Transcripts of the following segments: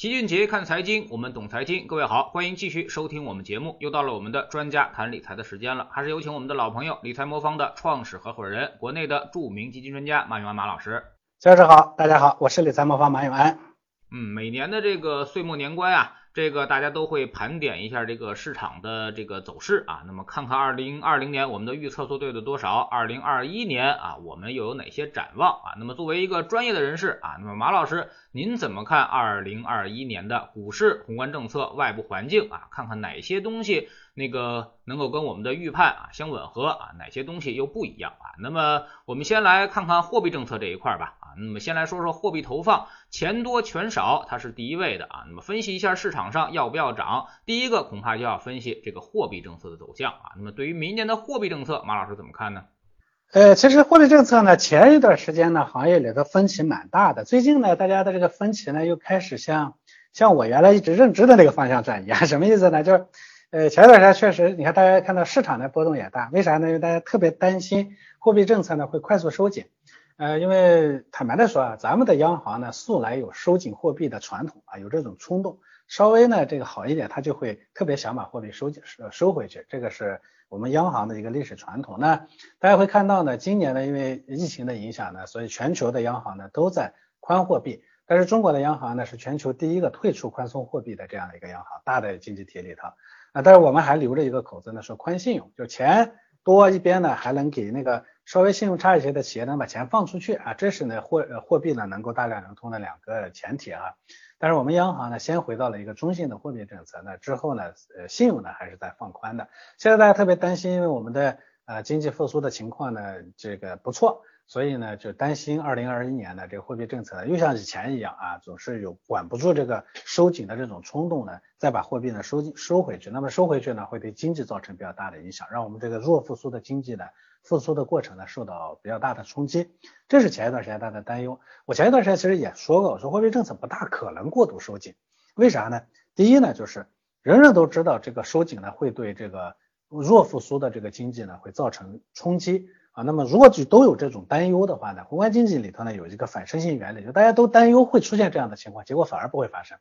齐俊杰看财经，我们懂财经。各位好，欢迎继续收听我们节目。又到了我们的专家谈理财的时间了，还是有请我们的老朋友理财魔方的创始合伙人，国内的著名基金专家马永安马老师。肖老师好，大家好，我是理财魔方马永安。嗯，每年的这个岁末年关啊。这个大家都会盘点一下这个市场的这个走势啊，那么看看二零二零年我们的预测做对了多少，二零二一年啊我们又有哪些展望啊？那么作为一个专业的人士啊，那么马老师您怎么看二零二一年的股市宏观政策、外部环境啊？看看哪些东西那个能够跟我们的预判啊相吻合啊？哪些东西又不一样啊？那么我们先来看看货币政策这一块吧。那么先来说说货币投放，钱多钱少，它是第一位的啊。那么分析一下市场上要不要涨，第一个恐怕就要分析这个货币政策的走向啊。那么对于明年的货币政策，马老师怎么看呢？呃，其实货币政策呢，前一段时间呢，行业里的分歧蛮大的。最近呢，大家的这个分歧呢，又开始向向我原来一直认知的那个方向转移啊。什么意思呢？就是呃，前一段时间确实，你看大家看到市场的波动也大，为啥呢？因为大家特别担心货币政策呢会快速收紧。呃，因为坦白的说啊，咱们的央行呢素来有收紧货币的传统啊，有这种冲动，稍微呢这个好一点，他就会特别想把货币收紧收收回去，这个是我们央行的一个历史传统。那大家会看到呢，今年呢因为疫情的影响呢，所以全球的央行呢都在宽货币，但是中国的央行呢是全球第一个退出宽松货币的这样一个央行，大的经济体里头啊，但是我们还留着一个口子呢，说宽信用，就钱多一边呢还能给那个。稍微信用差一些的企业能把钱放出去啊，这是呢货货币呢能够大量流通的两个前提啊。但是我们央行呢先回到了一个中性的货币政策，那之后呢呃信用呢还是在放宽的。现在大家特别担心，因为我们的呃经济复苏的情况呢这个不错。所以呢，就担心二零二一年的这个货币政策又像以前一样啊，总是有管不住这个收紧的这种冲动呢，再把货币呢收收回去。那么收回去呢，会对经济造成比较大的影响，让我们这个弱复苏的经济呢，复苏的过程呢受到比较大的冲击。这是前一段时间大家的担忧。我前一段时间其实也说过，我说货币政策不大可能过度收紧。为啥呢？第一呢，就是人人都知道这个收紧呢会对这个弱复苏的这个经济呢会造成冲击。啊，那么如果就都有这种担忧的话呢，宏观经济里头呢有一个反身性原理，就大家都担忧会出现这样的情况，结果反而不会发生。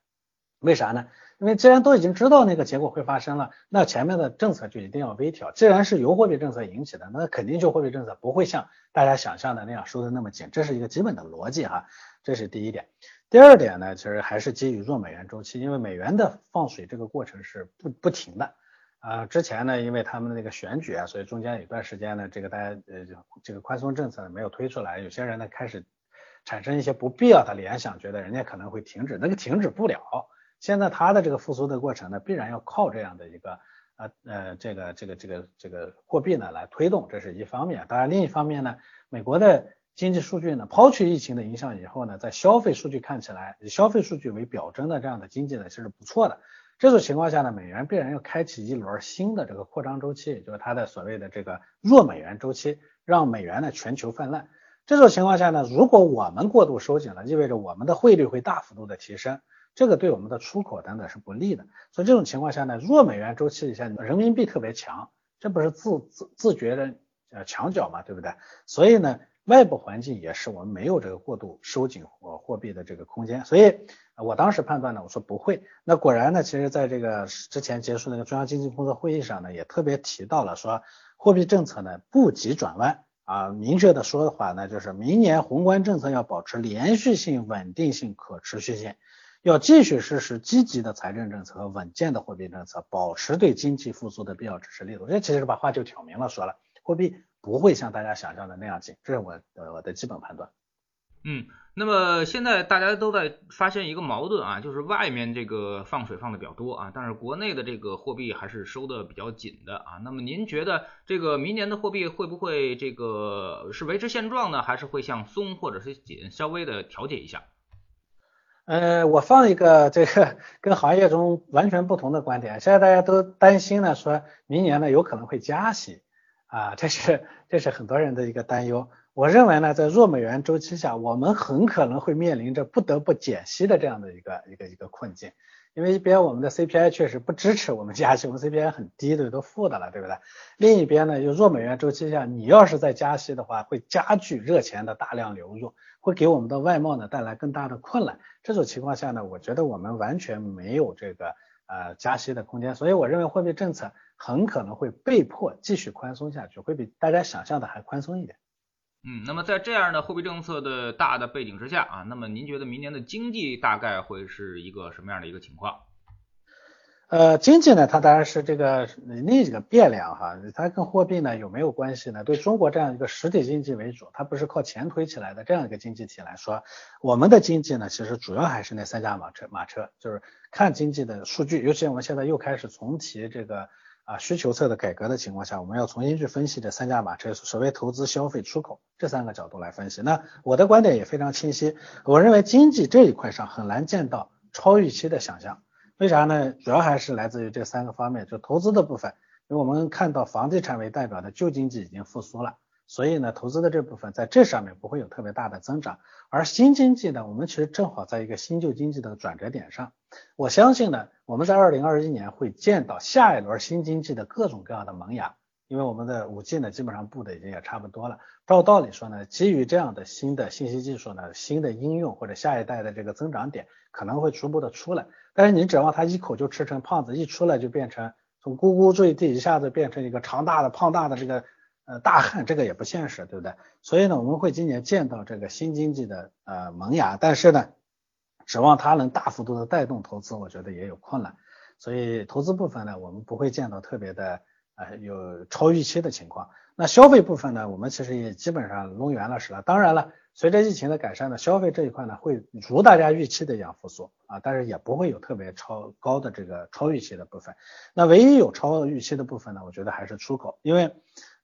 为啥呢？因为既然都已经知道那个结果会发生了，那前面的政策就一定要微调。既然是由货币政策引起的，那肯定就货币政策不会像大家想象的那样收的那么紧，这是一个基本的逻辑哈。这是第一点。第二点呢，其实还是基于弱美元周期，因为美元的放水这个过程是不不停的。啊，之前呢，因为他们的那个选举啊，所以中间有一段时间呢，这个大家呃，这个宽松政策没有推出来，有些人呢开始产生一些不必要的联想，觉得人家可能会停止，那个停止不了。现在它的这个复苏的过程呢，必然要靠这样的一个呃呃这个这个这个这个货币呢来推动，这是一方面。当然另一方面呢，美国的经济数据呢，抛去疫情的影响以后呢，在消费数据看起来，以消费数据为表征的这样的经济呢，其实不错的。这种情况下呢，美元必然要开启一轮新的这个扩张周期，也就是它的所谓的这个弱美元周期，让美元呢全球泛滥。这种情况下呢，如果我们过度收紧了，意味着我们的汇率会大幅度的提升，这个对我们的出口等等是不利的。所以这种情况下呢，弱美元周期下，人民币特别强，这不是自自自觉的呃墙角嘛，对不对？所以呢。外部环境也是我们没有这个过度收紧货货币的这个空间，所以我当时判断呢，我说不会。那果然呢，其实在这个之前结束那个中央经济工作会议上呢，也特别提到了说，货币政策呢不急转弯啊，明确的说法呢，就是明年宏观政策要保持连续性、稳定性、可持续性，要继续实施积极的财政政策和稳健的货币政策，保持对经济复苏的必要支持力度。这其实把话就挑明了说了，货币。不会像大家想象的那样紧，这是我的我的基本判断。嗯，那么现在大家都在发现一个矛盾啊，就是外面这个放水放的比较多啊，但是国内的这个货币还是收的比较紧的啊。那么您觉得这个明年的货币会不会这个是维持现状呢，还是会向松或者是紧稍微的调节一下？呃，我放一个这个跟行业中完全不同的观点，现在大家都担心呢，说明年呢有可能会加息。啊，这是这是很多人的一个担忧。我认为呢，在弱美元周期下，我们很可能会面临着不得不减息的这样的一个一个一个困境。因为一边我们的 CPI 确实不支持我们加息，我们 CPI 很低的，都负的了，对不对？另一边呢，就弱美元周期下，你要是在加息的话，会加剧热钱的大量流入，会给我们的外贸呢带来更大的困难。这种情况下呢，我觉得我们完全没有这个呃加息的空间，所以我认为货币政策很可能会被迫继续宽松下去，会比大家想象的还宽松一点。嗯，那么在这样的货币政策的大的背景之下啊，那么您觉得明年的经济大概会是一个什么样的一个情况？呃，经济呢，它当然是这个另一个变量哈，它跟货币呢有没有关系呢？对中国这样一个实体经济为主，它不是靠钱推起来的这样一个经济体来说，我们的经济呢，其实主要还是那三驾马车，马车就是看经济的数据，尤其我们现在又开始重提这个。啊，需求侧的改革的情况下，我们要重新去分析这三驾马车，所谓投资、消费、出口这三个角度来分析。那我的观点也非常清晰，我认为经济这一块上很难见到超预期的想象。为啥呢？主要还是来自于这三个方面，就投资的部分，因为我们看到房地产为代表的旧经济已经复苏了。所以呢，投资的这部分在这上面不会有特别大的增长，而新经济呢，我们其实正好在一个新旧经济的转折点上。我相信呢，我们在二零二一年会见到下一轮新经济的各种各样的萌芽，因为我们的五 G 呢，基本上布的已经也差不多了。照道理说呢，基于这样的新的信息技术呢，新的应用或者下一代的这个增长点可能会逐步的出来，但是你指望它一口就吃成胖子，一出来就变成从咕咕坠地一下子变成一个长大的胖大的这个。呃，大汉这个也不现实，对不对？所以呢，我们会今年见到这个新经济的呃萌芽，但是呢，指望它能大幅度的带动投资，我觉得也有困难。所以投资部分呢，我们不会见到特别的呃有超预期的情况。那消费部分呢，我们其实也基本上抡圆了是了。当然了，随着疫情的改善呢，消费这一块呢会如大家预期的一样复苏啊，但是也不会有特别超高的这个超预期的部分。那唯一有超预期的部分呢，我觉得还是出口，因为。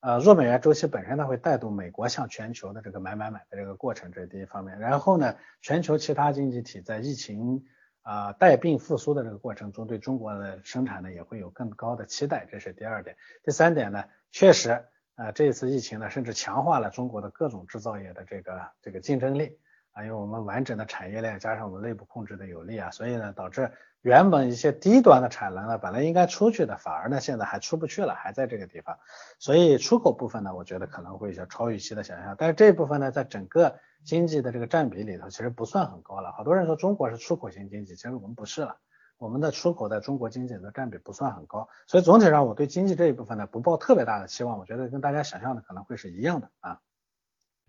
呃，弱美元周期本身它会带动美国向全球的这个买买买的这个过程，这是第一方面。然后呢，全球其他经济体在疫情啊带病复苏的这个过程中，对中国的生产呢也会有更高的期待，这是第二点。第三点呢，确实，呃，这一次疫情呢，甚至强化了中国的各种制造业的这个这个竞争力，还有我们完整的产业链加上我们内部控制的有力啊，所以呢，导致。原本一些低端的产能呢，本来应该出去的，反而呢现在还出不去了，还在这个地方。所以出口部分呢，我觉得可能会有些超预期的想象。但是这部分呢，在整个经济的这个占比里头，其实不算很高了。好多人说中国是出口型经济，其实我们不是了，我们的出口在中国经济的占比不算很高。所以总体上我对经济这一部分呢，不抱特别大的期望。我觉得跟大家想象的可能会是一样的啊。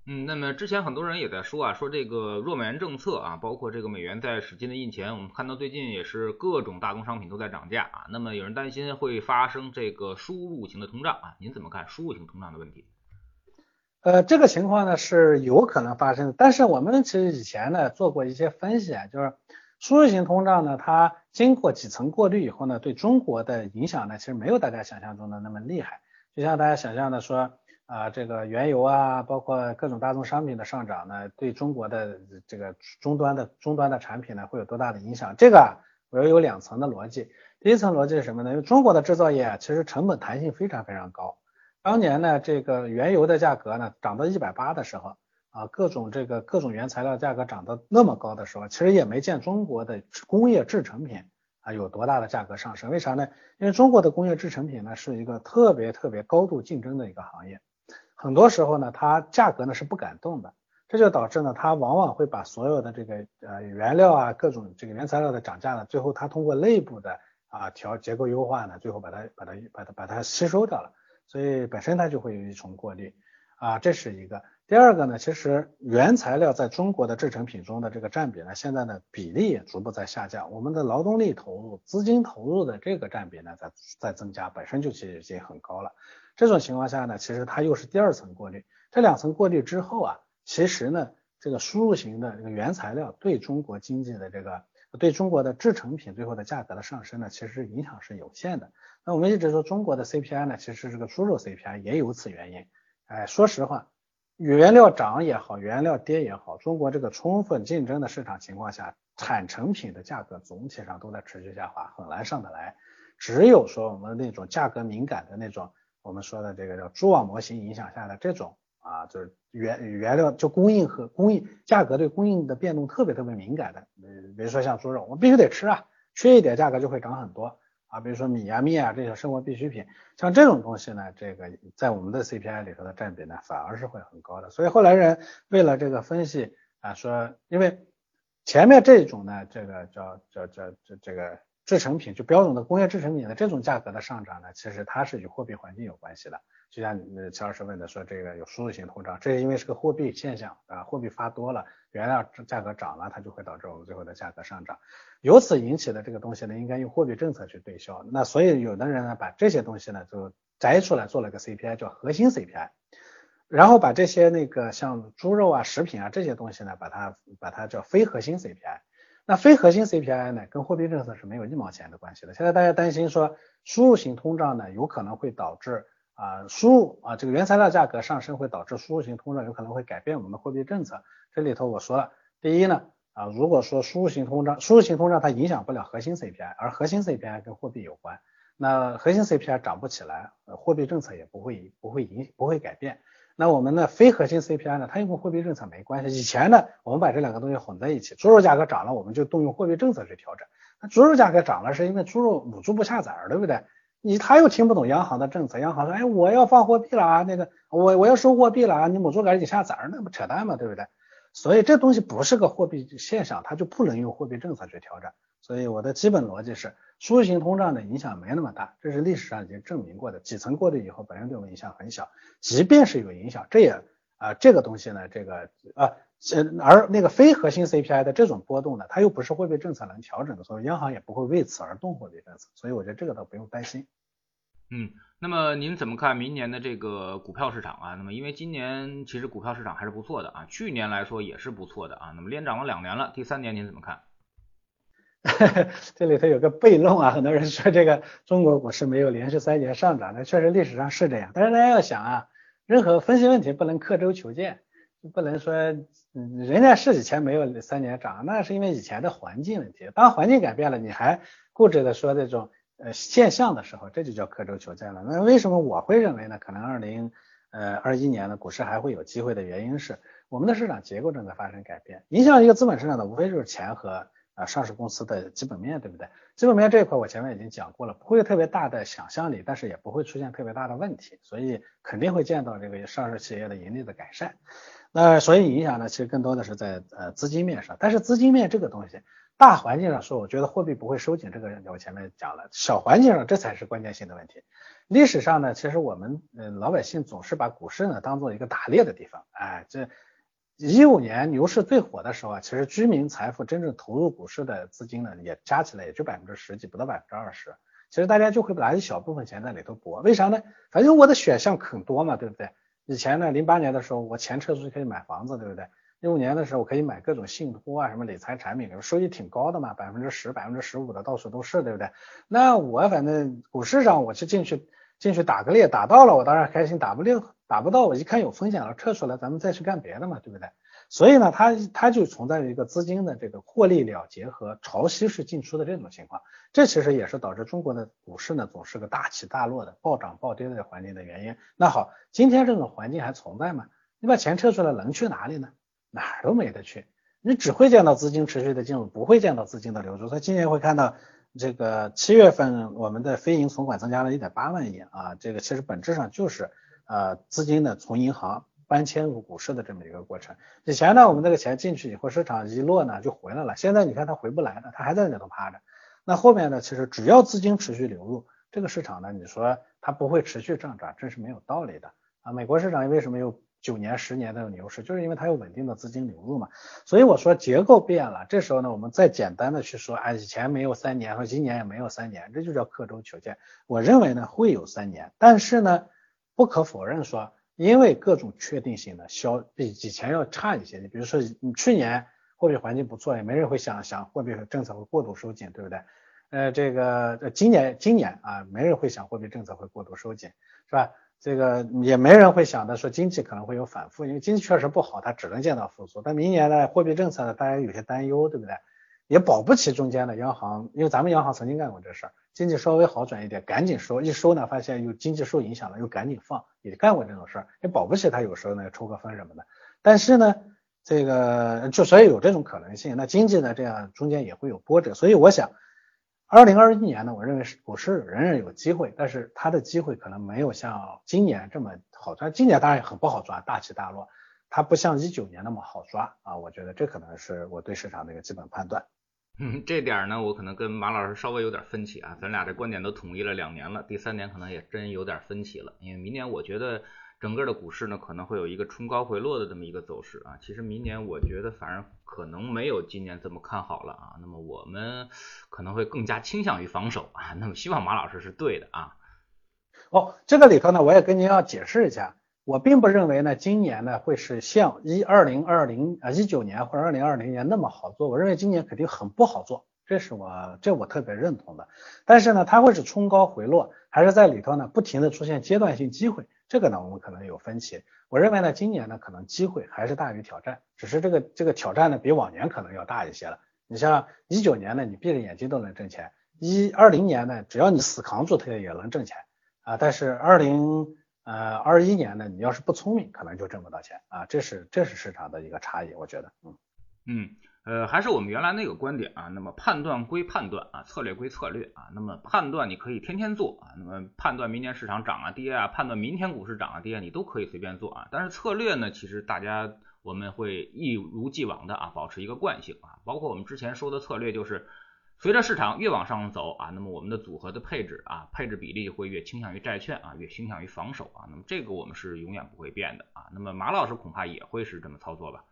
嗯，那么之前很多人也在说啊，说这个弱美元政策啊，包括这个美元在使劲的印钱，我们看到最近也是各种大宗商品都在涨价啊。那么有人担心会发生这个输入型的通胀啊，您怎么看输入型通胀的问题？呃，这个情况呢是有可能发生的，但是我们其实以前呢做过一些分析啊，就是输入型通胀呢，它经过几层过滤以后呢，对中国的影响呢，其实没有大家想象中的那么厉害，就像大家想象的说。啊，这个原油啊，包括各种大宗商品的上涨呢，对中国的这个终端的终端的产品呢，会有多大的影响？这个我要有两层的逻辑。第一层逻辑是什么呢？因为中国的制造业啊，其实成本弹性非常非常高。当年呢，这个原油的价格呢涨到一百八的时候，啊，各种这个各种原材料价格涨到那么高的时候，其实也没见中国的工业制成品啊有多大的价格上升。为啥呢？因为中国的工业制成品呢是一个特别特别高度竞争的一个行业。很多时候呢，它价格呢是不敢动的，这就导致呢，它往往会把所有的这个呃原料啊，各种这个原材料的涨价呢，最后它通过内部的啊调结构优化呢，最后把它把它把它把它吸收掉了，所以本身它就会有一重过滤啊，这是一个。第二个呢，其实原材料在中国的制成品中的这个占比呢，现在呢比例也逐步在下降，我们的劳动力投入、资金投入的这个占比呢在在增加，本身就其实已经很高了。这种情况下呢，其实它又是第二层过滤。这两层过滤之后啊，其实呢，这个输入型的这个原材料对中国经济的这个对中国的制成品最后的价格的上升呢，其实影响是有限的。那我们一直说中国的 CPI 呢，其实这个猪肉 CPI 也有此原因。哎，说实话，原料涨也好，原料跌也好，中国这个充分竞争的市场情况下，产成品的价格总体上都在持续下滑，很难上得来。只有说我们那种价格敏感的那种。我们说的这个叫蛛网模型影响下的这种啊，就是原原料就供应和供应价格对供应的变动特别特别敏感的，比如说像猪肉，我必须得吃啊，缺一点价格就会涨很多啊，比如说米啊、面啊这些生活必需品，像这种东西呢，这个在我们的 CPI 里头的占比呢反而是会很高的，所以后来人为了这个分析啊，说因为前面这种呢，这个叫叫叫这这个。制成品就标准的工业制成品的这种价格的上涨呢，其实它是与货币环境有关系的。就像乔老师问的说，这个有输入性通胀，这是因为是个货币现象啊，货币发多了，原料价格涨了，它就会导致我们最后的价格上涨。由此引起的这个东西呢，应该用货币政策去对消。那所以有的人呢，把这些东西呢就摘出来做了个 CPI，叫核心 CPI，然后把这些那个像猪肉啊、食品啊这些东西呢，把它把它叫非核心 CPI。那非核心 CPI 呢，跟货币政策是没有一毛钱的关系的。现在大家担心说输入型通胀呢，有可能会导致啊输入啊这个原材料价格上升，会导致输入型通胀，有可能会改变我们的货币政策。这里头我说了，第一呢啊如果说输入型通胀，输入型通胀它影响不了核心 CPI，而核心 CPI 跟货币有关，那核心 CPI 涨不起来，货币政策也不会不会影不会改变。那我们的非核心 CPI 呢？它又跟货币政策没关系。以前呢，我们把这两个东西混在一起，猪肉价格涨了，我们就动用货币政策去调整。那猪肉价格涨了，是因为猪肉母猪不下崽儿，对不对？你他又听不懂央行的政策，央行说，哎，我要放货币了啊，那个我我要收货币了啊，你母猪赶紧下崽儿，那不扯淡嘛，对不对？所以这东西不是个货币现象，它就不能用货币政策去调整。所以我的基本逻辑是，输入型通胀的影响没那么大，这是历史上已经证明过的。几层过滤以后，本身对我们影响很小。即便是有影响，这也啊这个东西呢，这个啊而那个非核心 CPI 的这种波动呢，它又不是会被政策能调整的，所以央行也不会为此而动货币政策。所以我觉得这个倒不用担心。嗯，那么您怎么看明年的这个股票市场啊？那么因为今年其实股票市场还是不错的啊，去年来说也是不错的啊。那么连涨了两年了，第三年您怎么看？这里头有个悖论啊，很多人说这个中国股市没有连续三年上涨，那确实历史上是这样。但是大家要想啊，任何分析问题不能刻舟求剑，不能说人家是以前没有三年涨，那是因为以前的环境问题。当环境改变了，你还固执的说这种呃现象的时候，这就叫刻舟求剑了。那为什么我会认为呢？可能二零呃二一年的股市还会有机会的原因是，我们的市场结构正在发生改变，影响一个资本市场的无非就是钱和。啊，上市公司的基本面对不对？基本面这一块我前面已经讲过了，不会有特别大的想象力，但是也不会出现特别大的问题，所以肯定会见到这个上市企业的盈利的改善。那所以影响呢，其实更多的是在呃资金面上。但是资金面这个东西，大环境上说，我觉得货币不会收紧，这个我前面讲了。小环境上这才是关键性的问题。历史上呢，其实我们呃老百姓总是把股市呢当做一个打猎的地方，哎这。一五年牛市最火的时候啊，其实居民财富真正投入股市的资金呢，也加起来也就百分之十几，不到百分之二十。其实大家就会拿一小部分钱在里头搏，为啥呢？反正我的选项很多嘛，对不对？以前呢，零八年的时候我钱撤出去可以买房子，对不对？一五年的时候我可以买各种信托啊，什么理财产品，收益挺高的嘛，百分之十、百分之十五的到处都是，对不对？那我反正股市上我去进去进去打个猎，打到了我当然开心，打不猎。打不到，我一看有风险了，撤出来，咱们再去干别的嘛，对不对？所以呢，它它就存在于一个资金的这个获利了结和潮汐式进出的这种情况，这其实也是导致中国的股市呢总是个大起大落的暴涨暴跌的环境的原因。那好，今天这种环境还存在吗？你把钱撤出来能去哪里呢？哪儿都没得去，你只会见到资金持续的进入，不会见到资金的流出。所以今年会看到这个七月份我们的非银存款增加了一点八万亿啊，这个其实本质上就是。呃，资金呢从银行搬迁入股市的这么一个过程。以前呢，我们这个钱进去以后，市场一落呢就回来了。现在你看它回不来了，它还在那头趴着。那后面呢，其实只要资金持续流入，这个市场呢，你说它不会持续上涨，这是没有道理的啊。美国市场为什么又九年、十年的牛市，就是因为它有稳定的资金流入嘛。所以我说结构变了，这时候呢，我们再简单的去说，哎，以前没有三年，和今年也没有三年，这就叫刻舟求剑。我认为呢，会有三年，但是呢。不可否认说，因为各种确定性的消比以前要差一些。你比如说，你去年货币环境不错，也没人会想想货币政策会过度收紧，对不对？呃，这个今年今年啊，没人会想货币政策会过度收紧，是吧？这个也没人会想的说经济可能会有反复，因为经济确实不好，它只能见到复苏。但明年呢，货币政策呢，大家有些担忧，对不对？也保不齐中间的央行，因为咱们央行曾经干过这事儿，经济稍微好转一点，赶紧收，一收呢发现又经济受影响了，又赶紧放，也干过这种事儿，也保不齐它有时候呢抽个风什么的。但是呢，这个就所以有这种可能性，那经济呢这样中间也会有波折，所以我想，二零二一年呢，我认为是股市仍然有机会，但是它的机会可能没有像今年这么好抓，今年当然也很不好抓，大起大落，它不像一九年那么好抓啊，我觉得这可能是我对市场的一个基本判断。嗯，这点呢，我可能跟马老师稍微有点分歧啊，咱俩这观点都统一了两年了，第三年可能也真有点分歧了，因为明年我觉得整个的股市呢可能会有一个冲高回落的这么一个走势啊，其实明年我觉得反而可能没有今年这么看好了啊，那么我们可能会更加倾向于防守啊，那么希望马老师是对的啊。哦，这个里头呢，我也跟您要解释一下。我并不认为呢，今年呢会是像一二零二零啊一九年或者二零二零年那么好做。我认为今年肯定很不好做，这是我这我特别认同的。但是呢，它会是冲高回落，还是在里头呢不停的出现阶段性机会？这个呢我们可能有分歧。我认为呢，今年呢可能机会还是大于挑战，只是这个这个挑战呢比往年可能要大一些了。你像一九年呢，你闭着眼睛都能挣钱；一二零年呢，只要你死扛住，它也能挣钱啊。但是二零呃，二一年呢，你要是不聪明，可能就挣不到钱啊，这是这是市场的一个差异，我觉得，嗯嗯，呃，还是我们原来那个观点啊，那么判断归判断啊，策略归策略啊，那么判断你可以天天做啊，那么判断明年市场涨啊跌啊，判断明天股市涨啊跌啊，你都可以随便做啊，但是策略呢，其实大家我们会一如既往的啊，保持一个惯性啊，包括我们之前说的策略就是。随着市场越往上走啊，那么我们的组合的配置啊，配置比例会越倾向于债券啊，越倾向于防守啊，那么这个我们是永远不会变的啊。那么马老师恐怕也会是这么操作吧？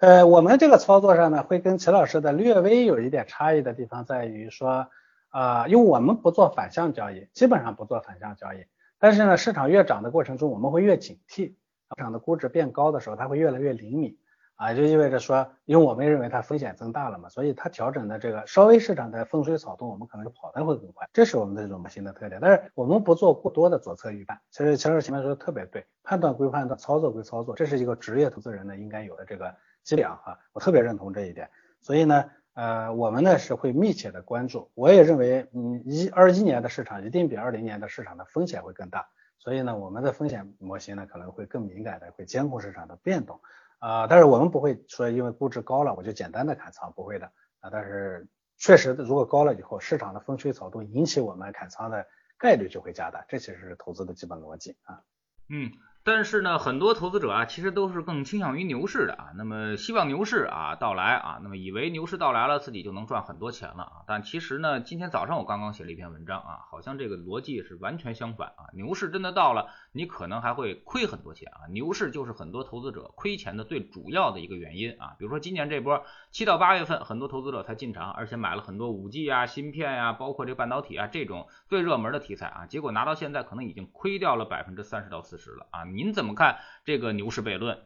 呃，我们这个操作上呢，会跟齐老师的略微有一点差异的地方在于说，啊，因为我们不做反向交易，基本上不做反向交易，但是呢，市场越涨的过程中，我们会越警惕，市场的估值变高的时候，它会越来越灵敏。啊，就意味着说，因为我们认为它风险增大了嘛，所以它调整的这个稍微市场的风吹草动，我们可能就跑得会更快，这是我们的这种模型的特点。但是我们不做过多的左侧预判。其实其实前面说的特别对，判断归判断，操作归操作，这是一个职业投资人呢应该有的这个伎俩哈，我特别认同这一点。所以呢，呃，我们呢是会密切的关注。我也认为，嗯，一二一年的市场一定比二零年的市场的风险会更大，所以呢，我们的风险模型呢可能会更敏感的，会监控市场的变动。啊，但是我们不会说因为估值高了我就简单的砍仓，不会的啊。但是确实，如果高了以后，市场的风吹草动引起我们砍仓的概率就会加大，这其实是投资的基本逻辑啊。嗯。但是呢，很多投资者啊，其实都是更倾向于牛市的啊。那么希望牛市啊到来啊，那么以为牛市到来了，自己就能赚很多钱了啊。但其实呢，今天早上我刚刚写了一篇文章啊，好像这个逻辑是完全相反啊。牛市真的到了，你可能还会亏很多钱啊。牛市就是很多投资者亏钱的最主要的一个原因啊。比如说今年这波七到八月份，很多投资者才进场，而且买了很多五 G 啊、芯片呀，包括这个半导体啊这种最热门的题材啊，结果拿到现在可能已经亏掉了百分之三十到四十了啊。您怎么看这个牛市悖论？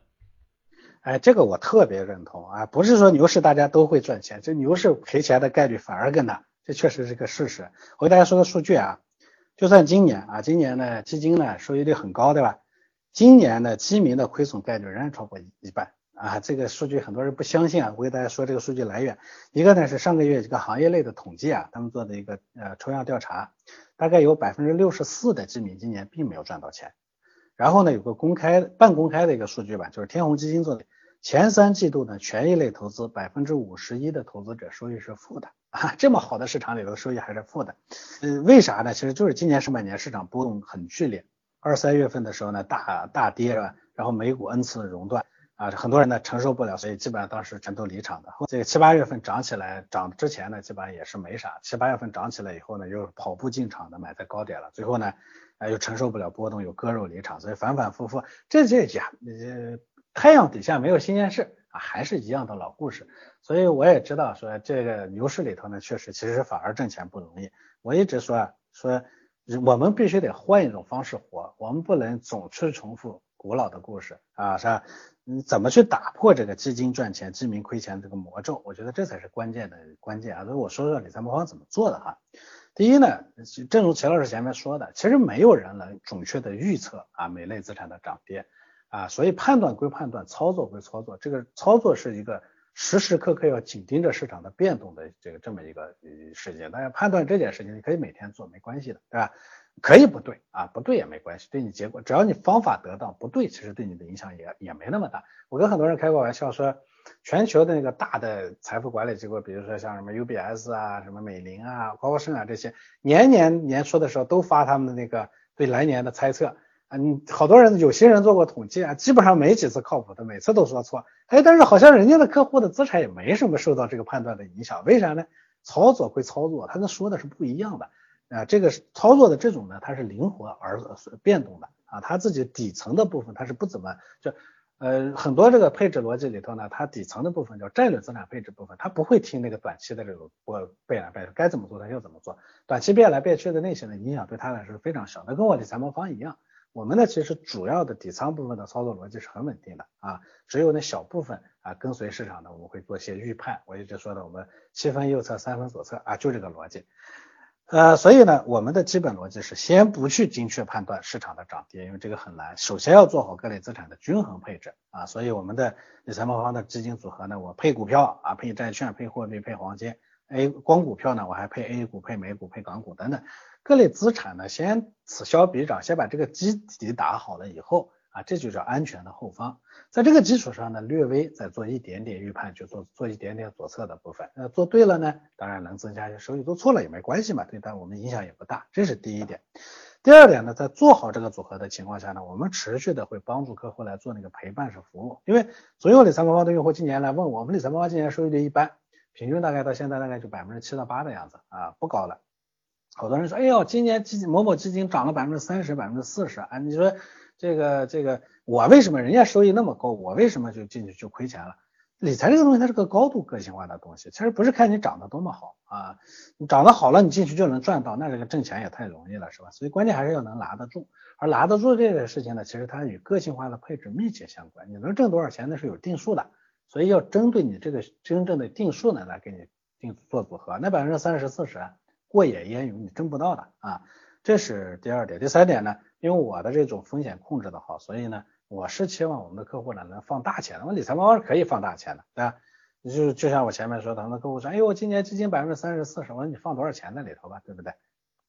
哎，这个我特别认同啊，不是说牛市大家都会赚钱，这牛市赔钱的概率反而更大，这确实是个事实。我给大家说个数据啊，就算今年啊，今年呢基金呢收益率很高，对吧？今年呢基民的亏损概率仍然超过一一半啊，这个数据很多人不相信啊，我给大家说这个数据来源，一个呢是上个月这个行业类的统计啊，他们做的一个呃抽样调查，大概有百分之六十四的基民今年并没有赚到钱。然后呢，有个公开半公开的一个数据吧，就是天弘基金做的前三季度呢，权益类投资百分之五十一的投资者收益是负的啊，这么好的市场里头收益还是负的，呃，为啥呢？其实就是今年上半年市场波动很剧烈，二三月份的时候呢大大跌是吧？然后美股 N 次熔断啊，很多人呢承受不了，所以基本上当时全都离场的。这个七八月份涨起来，涨之前呢基本上也是没啥，七八月份涨起来以后呢，又跑步进场的买在高点了，最后呢。啊，又承受不了波动，有割肉离场，所以反反复复，这这讲，呃，太阳底下没有新鲜事啊，还是一样的老故事。所以我也知道说，这个牛市里头呢，确实其实反而挣钱不容易。我一直说啊说，我们必须得换一种方式活，我们不能总去重复古老的故事啊，是吧？你怎么去打破这个基金赚钱、基民亏钱这个魔咒？我觉得这才是关键的关键啊。所以我说说理财魔方怎么做的哈。第一呢，正如齐老师前面说的，其实没有人能准确的预测啊每类资产的涨跌啊，所以判断归判断，操作归操作，这个操作是一个时时刻刻要紧盯着市场的变动的这个这么一个事情。大家判断这件事情，你可以每天做，没关系的，对吧？可以不对啊，不对也没关系，对你结果，只要你方法得当，不对其实对你的影响也也没那么大。我跟很多人开过玩笑说。全球的那个大的财富管理机构，比如说像什么 UBS 啊、什么美林啊、高盛啊这些，年年年初的时候都发他们的那个对来年的猜测啊。你好多人有些人做过统计啊，基本上没几次靠谱的，每次都说错。哎，但是好像人家的客户的资产也没什么受到这个判断的影响，为啥呢？操作归操作，他跟说的是不一样的啊。这个操作的这种呢，它是灵活而变动的啊，他自己底层的部分它是不怎么就。呃，很多这个配置逻辑里头呢，它底层的部分叫战略资产配置部分，它不会听那个短期的这种波变来变去，该怎么做它就怎么做。短期变来变去的那些呢，影响对它来说非常小的，跟我理财魔方一样。我们呢，其实主要的底仓部分的操作逻辑是很稳定的啊，只有那小部分啊跟随市场的，我们会做一些预判。我一直说的，我们七分右侧，三分左侧啊，就这个逻辑。呃，所以呢，我们的基本逻辑是先不去精确判断市场的涨跌，因为这个很难。首先要做好各类资产的均衡配置啊，所以我们的理财魔方的基金组合呢，我配股票啊，配债券，配货币，配黄金。A 光股票呢，我还配 A 股、配美股、配港股等等各类资产呢，先此消彼长，先把这个基底打好了以后。啊，这就叫安全的后方，在这个基础上呢，略微再做一点点预判，就做做一点点左侧的部分。那做对了呢，当然能增加一些收益；做错了也没关系嘛，对，但我们影响也不大。这是第一点。第二点呢，在做好这个组合的情况下呢，我们持续的会帮助客户来做那个陪伴式服务。因为总有理财魔方的用户今年来问我们，理财魔方今年收益率一般，平均大概到现在大概就百分之七到八的样子啊，不高了。好多人说，哎呦，今年基金某某基金涨了百分之三十、百分之四十啊，你说。这个这个，我为什么人家收益那么高，我为什么就进去就亏钱了？理财这个东西它是个高度个性化的东西，其实不是看你长得多么好啊，你长得好了你进去就能赚到，那这个挣钱也太容易了，是吧？所以关键还是要能拿得住，而拿得住这个事情呢，其实它与个性化的配置密切相关。你能挣多少钱那是有定数的，所以要针对你这个真正的定数呢来给你定做组合。那百分之三十四十过眼烟云，你挣不到的啊。这是第二点，第三点呢？因为我的这种风险控制的好，所以呢，我是期望我们的客户呢能放大钱的。我理财猫是可以放大钱的，对吧？就就像我前面说的，很多客户说，哎呦，今年基金百分之三十四十，我说你放多少钱在里头吧，对不对？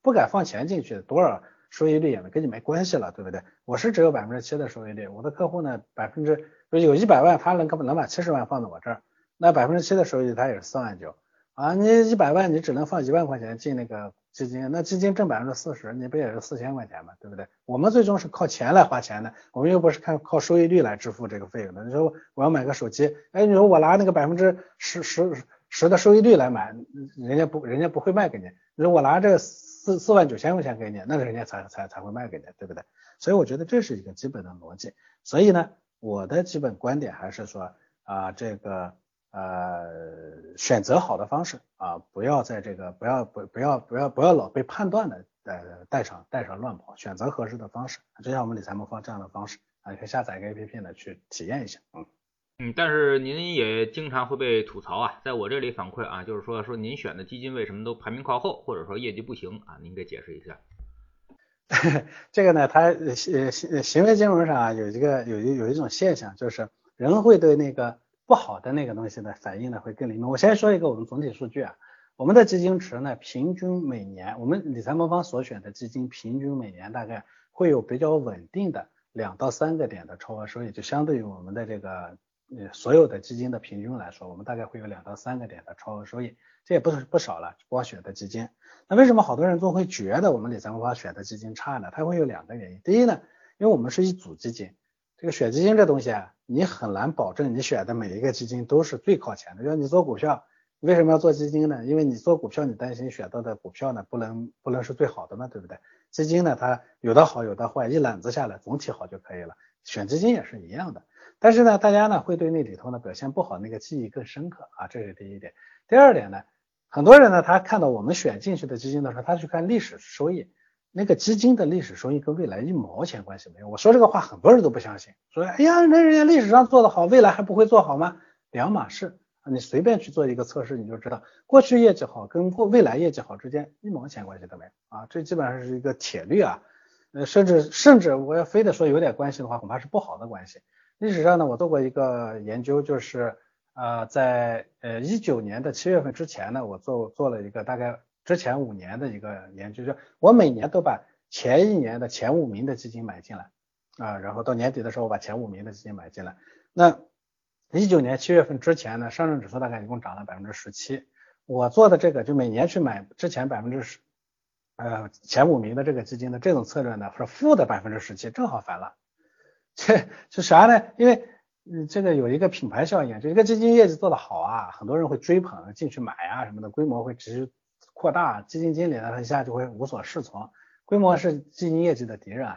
不敢放钱进去，多少收益率也跟你没关系了，对不对？我是只有百分之七的收益率，我的客户呢，百分之有一百万，他能能把七十万放在我这儿，那百分之七的收益率他也是四万九啊，你一百万你只能放一万块钱进那个。基金那基金挣百分之四十，你不也是四千块钱吗？对不对？我们最终是靠钱来花钱的，我们又不是看靠收益率来支付这个费用的。你说我要买个手机，哎，你说我拿那个百分之十十十的收益率来买，人家不人家不会卖给你。你说我拿这四四万九千块钱给你，那人家才才才会卖给你，对不对？所以我觉得这是一个基本的逻辑。所以呢，我的基本观点还是说啊，这个。呃，选择好的方式啊，不要在这个不要不不要不要不要老被判断的呃带上带上乱跑，选择合适的方式，就像我们理财魔方这样的方式啊，你可以下载一个 APP 呢去体验一下，嗯嗯，但是您也经常会被吐槽啊，在我这里反馈啊，就是说说您选的基金为什么都排名靠后，或者说业绩不行啊，您给解释一下。这个呢，它行行为金融上啊有一个有一有一种现象，就是人会对那个。不好的那个东西呢，反应呢会更灵敏。我先说一个我们总体数据啊，我们的基金池呢，平均每年我们理财魔方所选的基金，平均每年大概会有比较稳定的两到三个点的超额收益，就相对于我们的这个呃所有的基金的平均来说，我们大概会有两到三个点的超额收益，这也不是不少了。光选的基金，那为什么好多人都会觉得我们理财魔方选的基金差呢？它会有两个原因。第一呢，因为我们是一组基金。这个选基金这东西啊，你很难保证你选的每一个基金都是最靠前的。就像你做股票，为什么要做基金呢？因为你做股票，你担心选到的股票呢不能不能是最好的嘛，对不对？基金呢，它有的好有的坏，一揽子下来总体好就可以了。选基金也是一样的。但是呢，大家呢会对那里头呢表现不好那个记忆更深刻啊，这是第一点。第二点呢，很多人呢他看到我们选进去的基金的时候，他去看历史收益。那个基金的历史收益跟未来一毛钱关系没有。我说这个话很多人都不相信，说哎呀，那人家历史上做的好，未来还不会做好吗？两码事。你随便去做一个测试，你就知道过去业绩好跟过未来业绩好之间一毛钱关系都没有啊。这基本上是一个铁律啊。呃，甚至甚至我要非得说有点关系的话，恐怕是不好的关系。历史上呢，我做过一个研究，就是呃，在呃一九年的七月份之前呢，我做做了一个大概之前五年的一个研究，就我每年都把前一年的前五名的基金买进来啊，然后到年底的时候我把前五名的基金买进来。那一九年七月份之前呢，上证指数大概一共涨了百分之十七。我做的这个就每年去买之前百分之十呃前五名的这个基金的这种策略呢，是负的百分之十七，正好反了。这是啥呢？因为嗯，这个有一个品牌效应，就一个基金业绩做得好啊，很多人会追捧进去买啊什么的，规模会持续扩大，基金经理呢他一下就会无所适从。规模是基金业绩的敌人，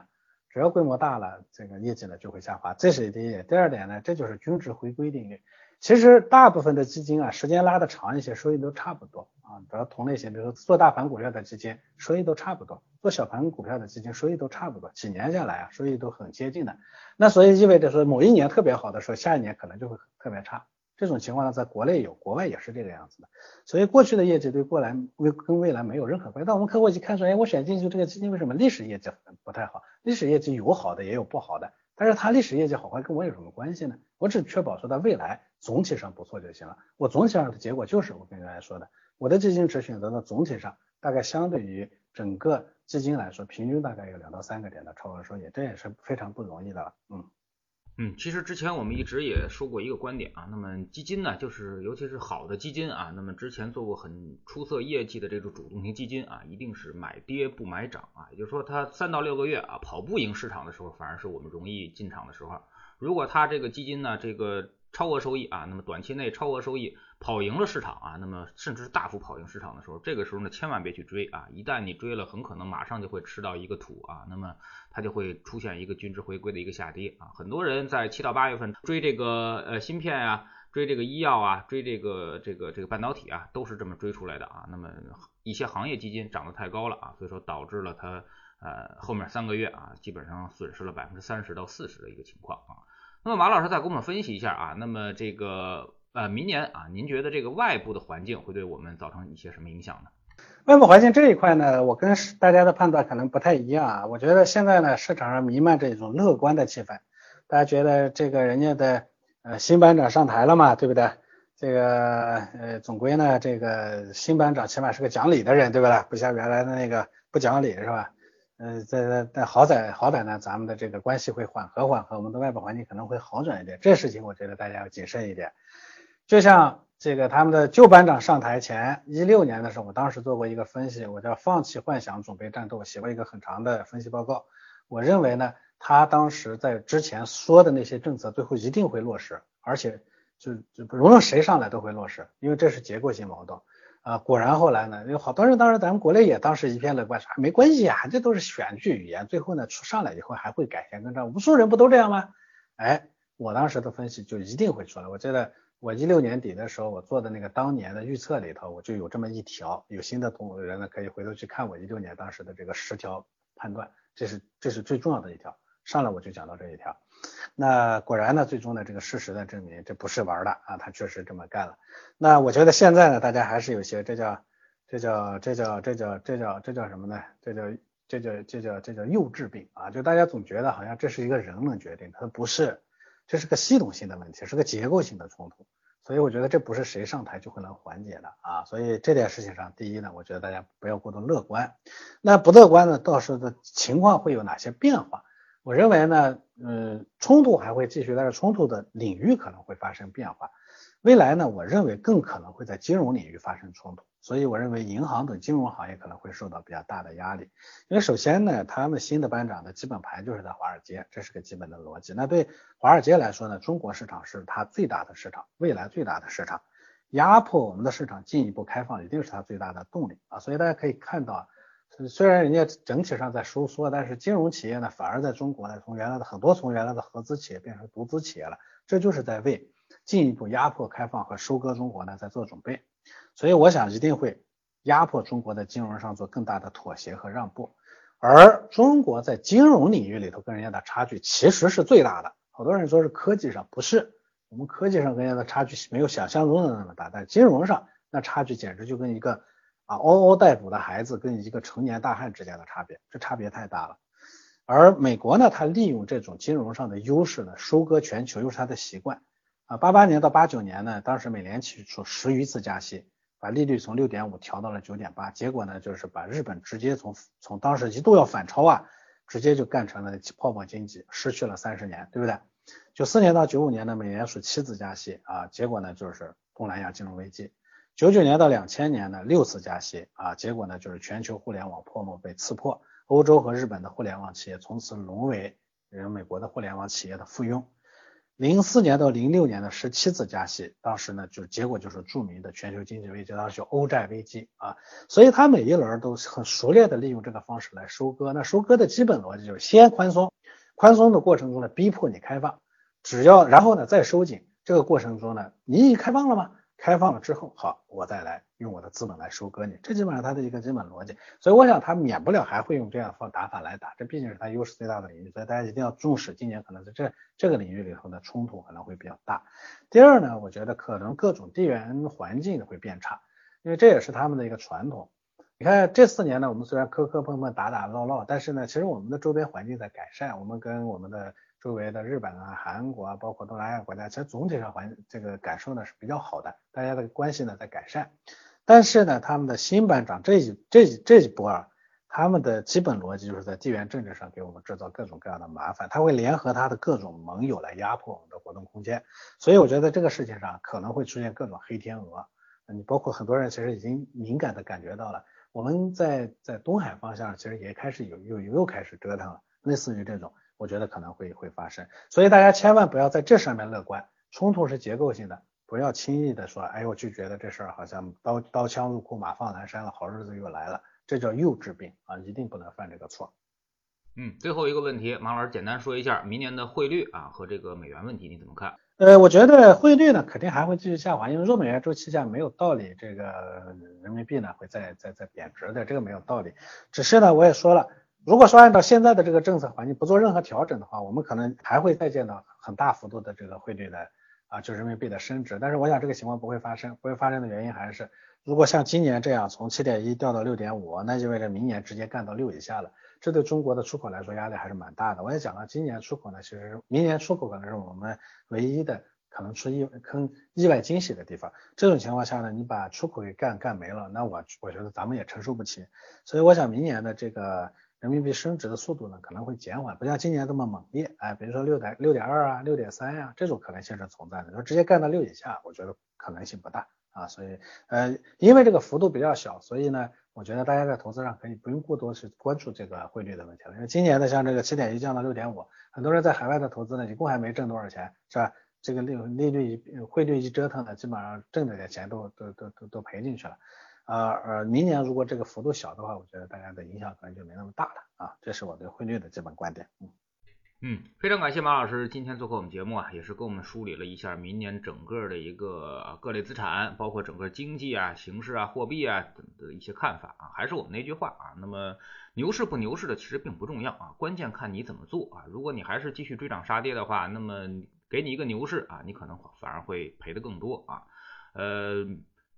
只要规模大了，这个业绩呢就会下滑，这是第一点。第二点呢，这就是均值回归定律。其实大部分的基金啊，时间拉的长一些，收益都差不多啊。主要同类型，比如做大盘股票的基金，收益都差不多；做小盘股票的基金，收益都差不多。几年下来啊，收益都很接近的。那所以意味着说，某一年特别好的时候，下一年可能就会特别差。这种情况呢，在国内有，国外也是这个样子的。所以过去的业绩对过来未跟未来没有任何关系。但我们客户一看说，哎，我选进去这个基金为什么历史业绩不太好？历史业绩有好的也有不好的，但是它历史业绩好坏跟我有什么关系呢？我只确保说它未来总体上不错就行了。我总体上的结果就是我跟大家说的，我的基金只选择了总体上大概相对于整个基金来说，平均大概有两到三个点的超额收益，这也是非常不容易的了。嗯。嗯，其实之前我们一直也说过一个观点啊，那么基金呢，就是尤其是好的基金啊，那么之前做过很出色业绩的这种主动型基金啊，一定是买跌不买涨啊，也就是说它三到六个月啊跑不赢市场的时候，反而是我们容易进场的时候。如果它这个基金呢，这个超额收益啊，那么短期内超额收益跑赢了市场啊，那么甚至是大幅跑赢市场的时候，这个时候呢，千万别去追啊，一旦你追了，很可能马上就会吃到一个土啊，那么它就会出现一个均值回归的一个下跌啊。很多人在七到八月份追这个呃芯片啊，追这个医药啊，追这个这个这个半导体啊，都是这么追出来的啊。那么一些行业基金涨得太高了啊，所以说导致了它呃后面三个月啊，基本上损失了百分之三十到四十的一个情况啊。那么马老师再给我们分析一下啊，那么这个呃明年啊，您觉得这个外部的环境会对我们造成一些什么影响呢？外部环境这一块呢，我跟大家的判断可能不太一样啊。我觉得现在呢，市场上弥漫着一种乐观的气氛，大家觉得这个人家的呃新班长上台了嘛，对不对？这个呃总归呢，这个新班长起码是个讲理的人，对不对？不像原来的那个不讲理，是吧？呃，在在在好歹好歹呢，咱们的这个关系会缓和缓和，我们的外部环境可能会好转一点。这事情我觉得大家要谨慎一点。就像这个他们的旧班长上台前一六年的时候，我当时做过一个分析，我叫放弃幻想，准备战斗，写过一个很长的分析报告。我认为呢，他当时在之前说的那些政策，最后一定会落实，而且就就无论谁上来都会落实，因为这是结构性矛盾。啊，果然后来呢，有好多人，当时咱们国内也当时一片乐观，说没关系啊，这都是选举语言，最后呢出上来以后还会改弦更张，无数人不都这样吗？哎，我当时的分析就一定会出来。我记得我一六年底的时候，我做的那个当年的预测里头，我就有这么一条，有新的同人呢可以回头去看我一六年当时的这个十条判断，这是这是最重要的一条，上来我就讲到这一条。那果然呢，最终呢，这个事实的证明这不是玩的啊，他确实这么干了。那我觉得现在呢，大家还是有些这叫这叫这叫这叫这叫这叫什么呢？这叫这叫这叫这叫幼稚病啊！就大家总觉得好像这是一个人能决定，它不是，这是个系统性的问题，是个结构性的冲突。所以我觉得这不是谁上台就会能缓解的啊。所以这件事情上，第一呢，我觉得大家不要过度乐观。那不乐观呢，到时候的情况会有哪些变化？我认为呢，嗯，冲突还会继续，但是冲突的领域可能会发生变化。未来呢，我认为更可能会在金融领域发生冲突，所以我认为银行等金融行业可能会受到比较大的压力。因为首先呢，他们新的班长的基本盘就是在华尔街，这是个基本的逻辑。那对华尔街来说呢，中国市场是它最大的市场，未来最大的市场，压迫我们的市场进一步开放，一定是它最大的动力啊。所以大家可以看到。虽然人家整体上在收缩，但是金融企业呢，反而在中国呢，从原来的很多从原来的合资企业变成独资企业了，这就是在为进一步压迫开放和收割中国呢在做准备。所以我想一定会压迫中国在金融上做更大的妥协和让步。而中国在金融领域里头跟人家的差距其实是最大的。好多人说是科技上，不是，我们科技上跟人家的差距没有想象中的那么大，但金融上那差距简直就跟一个。啊，嗷嗷待哺的孩子跟一个成年大汉之间的差别，这差别太大了。而美国呢，它利用这种金融上的优势呢，收割全球又是它的习惯啊，八八年到八九年呢，当时美联储出十余次加息，把利率从六点五调到了九点八，结果呢就是把日本直接从从当时一度要反超啊，直接就干成了泡沫经济，失去了三十年，对不对？九四年到九五年呢，美联储七次加息啊，结果呢就是东南亚金融危机。九九年到两千年呢，六次加息啊，结果呢就是全球互联网泡沫被刺破，欧洲和日本的互联网企业从此沦为人美国的互联网企业的附庸。零四年到零六年的十七次加息，当时呢就结果就是著名的全球经济危机，当时叫欧债危机啊。所以他每一轮都很熟练的利用这个方式来收割。那收割的基本逻辑就是先宽松，宽松的过程中呢逼迫你开放，只要然后呢再收紧。这个过程中呢，你已开放了吗？开放了之后，好，我再来用我的资本来收割你，这基本上它的一个基本逻辑。所以我想它免不了还会用这样方打法来打，这毕竟是它优势最大的领域，所以大家一定要重视。今年可能在这这个领域里头的冲突可能会比较大。第二呢，我觉得可能各种地缘环境会变差，因为这也是他们的一个传统。你看这四年呢，我们虽然磕磕碰碰、打打闹闹，但是呢，其实我们的周边环境在改善，我们跟我们的。周围的日本啊、韩国啊，包括东南亚国家，其实总体上环这个感受呢是比较好的，大家的关系呢在改善。但是呢，他们的新班长这一这这一波啊，他们的基本逻辑就是在地缘政治上给我们制造各种各样的麻烦，他会联合他的各种盟友来压迫我们的活动空间。所以我觉得这个事情上可能会出现各种黑天鹅。你包括很多人其实已经敏感的感觉到了，我们在在东海方向其实也开始有又又开始折腾了，类似于这种。我觉得可能会会发生，所以大家千万不要在这上面乐观。冲突是结构性的，不要轻易的说，哎，我就觉得这事儿好像刀刀枪入库，马放南山了，好日子又来了，这叫幼稚病啊，一定不能犯这个错。嗯，最后一个问题，马老师简单说一下明年的汇率啊和这个美元问题，你怎么看？呃，我觉得汇率呢肯定还会继续下滑，因为弱美元周期下没有道理，这个人民币呢会再再再贬值的，这个没有道理。只是呢，我也说了。如果说按照现在的这个政策环境不做任何调整的话，我们可能还会再见到很大幅度的这个汇率的啊，就人民币的升值。但是我想这个情况不会发生，不会发生的原因还是，如果像今年这样从七点一掉到六点五，那意味着明年直接干到六以下了，这对中国的出口来说压力还是蛮大的。我也讲了，今年出口呢，其实明年出口可能是我们唯一的可能出意坑意外惊喜的地方。这种情况下呢，你把出口给干干没了，那我我觉得咱们也承受不起。所以我想明年的这个。人民币升值的速度呢可能会减缓，不像今年这么猛烈，哎，比如说六点六点二啊，六点三呀，这种可能性是存在的。说直接干到六以下，我觉得可能性不大啊。所以，呃，因为这个幅度比较小，所以呢，我觉得大家在投资上可以不用过多去关注这个汇率的问题了。因为今年的像这个七点一降到六点五，很多人在海外的投资呢，一共还没挣多少钱，是吧？这个利利率一汇率一折腾呢，基本上挣的点钱都都都都都赔进去了。呃呃，明年如果这个幅度小的话，我觉得大家的影响可能就没那么大了啊，这是我对汇率的基本观点。嗯嗯，非常感谢马老师今天做客我们节目啊，也是给我们梳理了一下明年整个的一个各类资产，包括整个经济啊、形势啊、货币啊等的一些看法啊。还是我们那句话啊，那么牛市不牛市的其实并不重要啊，关键看你怎么做啊。如果你还是继续追涨杀跌的话，那么给你一个牛市啊，你可能反而会赔的更多啊。呃。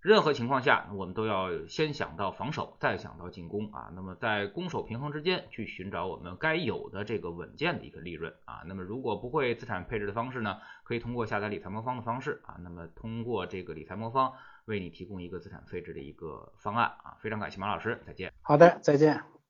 任何情况下，我们都要先想到防守，再想到进攻啊。那么在攻守平衡之间去寻找我们该有的这个稳健的一个利润啊。那么如果不会资产配置的方式呢，可以通过下载理财魔方的方式啊。那么通过这个理财魔方为你提供一个资产配置的一个方案啊。非常感谢马老师，再见。好的，再见。